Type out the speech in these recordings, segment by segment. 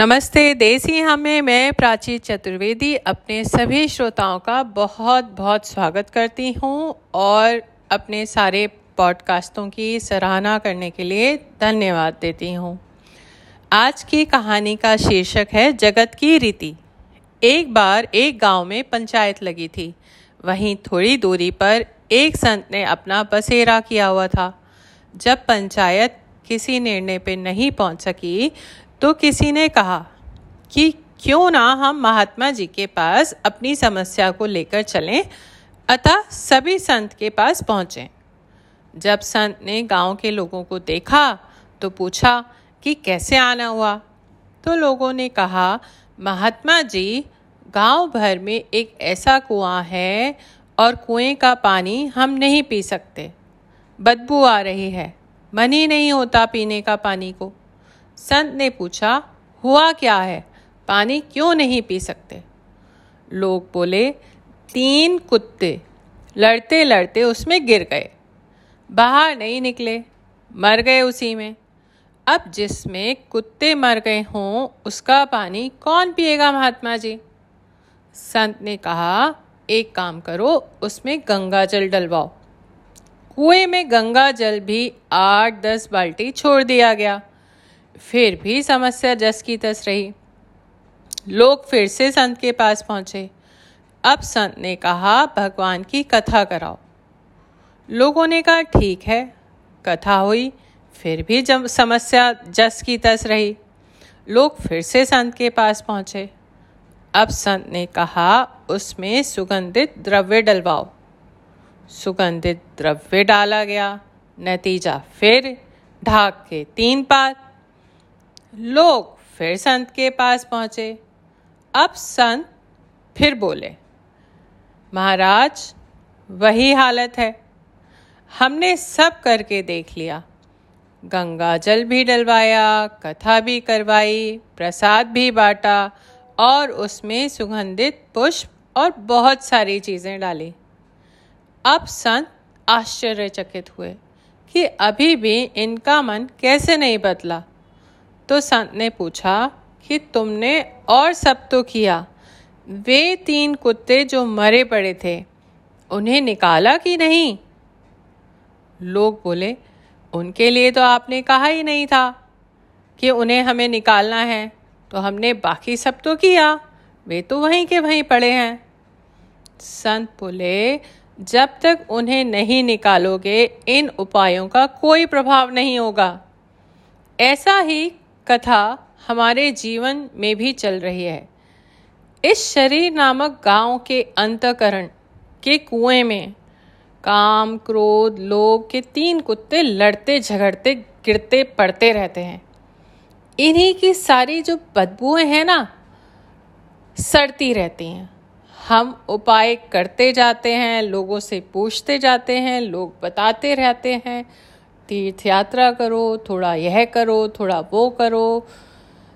नमस्ते देसी हमें, मैं प्राची चतुर्वेदी अपने सभी श्रोताओं का बहुत बहुत स्वागत करती हूँ और अपने सारे पॉडकास्टों की सराहना करने के लिए धन्यवाद देती हूँ। आज की कहानी का शीर्षक है जगत की रीति। एक बार एक गाँव में पंचायत लगी थी। वहीं थोड़ी दूरी पर एक संत ने अपना बसेरा किया हुआ था। जब पंचायत किसी निर्णय पर नहीं पहुँच सकी तो किसी ने कहा कि क्यों ना हम महात्मा जी के पास अपनी समस्या को लेकर चलें, अतः सभी संत के पास पहुँचें। जब संत ने गाँव के लोगों को देखा तो पूछा कि कैसे आना हुआ? तो लोगों ने कहा, महात्मा जी, गाँव भर में एक ऐसा कुआँ है और कुएँ का पानी हम नहीं पी सकते। बदबू आ रही है, मन ही नहीं होता पीने का पानी को। संत ने पूछा, हुआ क्या है? पानी क्यों नहीं पी सकते? लोग बोले, तीन कुत्ते लड़ते लड़ते उसमें गिर गए। बाहर नहीं निकले, मर गए उसी में। अब जिसमें कुत्ते मर गए हों, उसका पानी कौन पिएगा महात्मा जी? संत ने कहा, एक काम करो, उसमें गंगा जल डलवाओ। कुएँ में गंगा जल भी आठ दस बाल्टी छोड़ दिया गया। फिर भी समस्या जस की तस रही। लोग फिर से संत के पास पहुँचे। अब संत ने कहा, भगवान की कथा कराओ। लोगों ने कहा, ठीक है। कथा हुई, फिर भी जब समस्या जस की तस रही। लोग फिर से संत के पास पहुँचे। अब संत ने कहा, उसमें सुगंधित द्रव्य डलवाओ। सुगंधित द्रव्य डाला गया। नतीजा फिर ढाक के तीन पात लोग फिर संत के पास पहुँचे। अब संत फिर बोले, महाराज, वही हालत है। हमने सब करके देख लिया। गंगा जल भी डलवाया, कथा भी करवाई, प्रसाद भी बांटा और उसमें सुगंधित पुष्प और बहुत सारी चीज़ें डाली। अब संत आश्चर्यचकित हुए कि अभी भी इनका मन कैसे नहीं बदला। तो संत ने पूछा कि तुमने और सब तो किया? वे तीन कुत्ते जो मरे पड़े थे, उन्हें निकाला कि नहीं? लोग बोले, उनके लिए तो आपने कहा ही नहीं था कि उन्हें हमें निकालना है। तो हमने बाकी सब तो किया। वे तो वहीं के वहीं पड़े हैं। संत बोले, जब तक उन्हें नहीं निकालोगे, इन उपायों का कोई प्रभाव नहीं होगा। ऐसा ही कथा हमारे जीवन में भी चल रही है। इस शरीर नामक गाँव के अंतकरण के कुएँ में काम, क्रोध, लोभ के तीन कुत्ते लड़ते, झगड़ते, गिरते, पड़ते रहते हैं। इन्हीं की सारी जो बदबुएँ हैं ना, सड़ती रहती हैं। हम उपाय करते जाते हैं, लोगों से पूछते जाते हैं, लोग बताते रहते हैं तीर्थ यात्रा करो, थोड़ा यह करो, थोड़ा वो करो,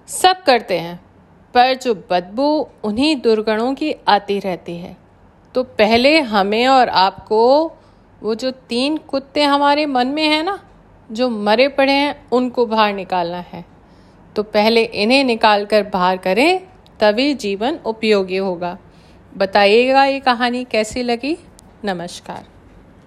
सब करते हैं, पर जो बदबू उन्हीं दुर्गणों की आती रहती है। तो पहले हमें और आपको वो जो तीन कुत्ते हमारे मन में हैं ना, जो मरे पड़े हैं, उनको बाहर निकालना है। तो पहले इन्हें निकाल कर बाहर करें, तभी जीवन उपयोगी होगा। बताइएगा ये कहानी कैसी लगी? नमस्कार।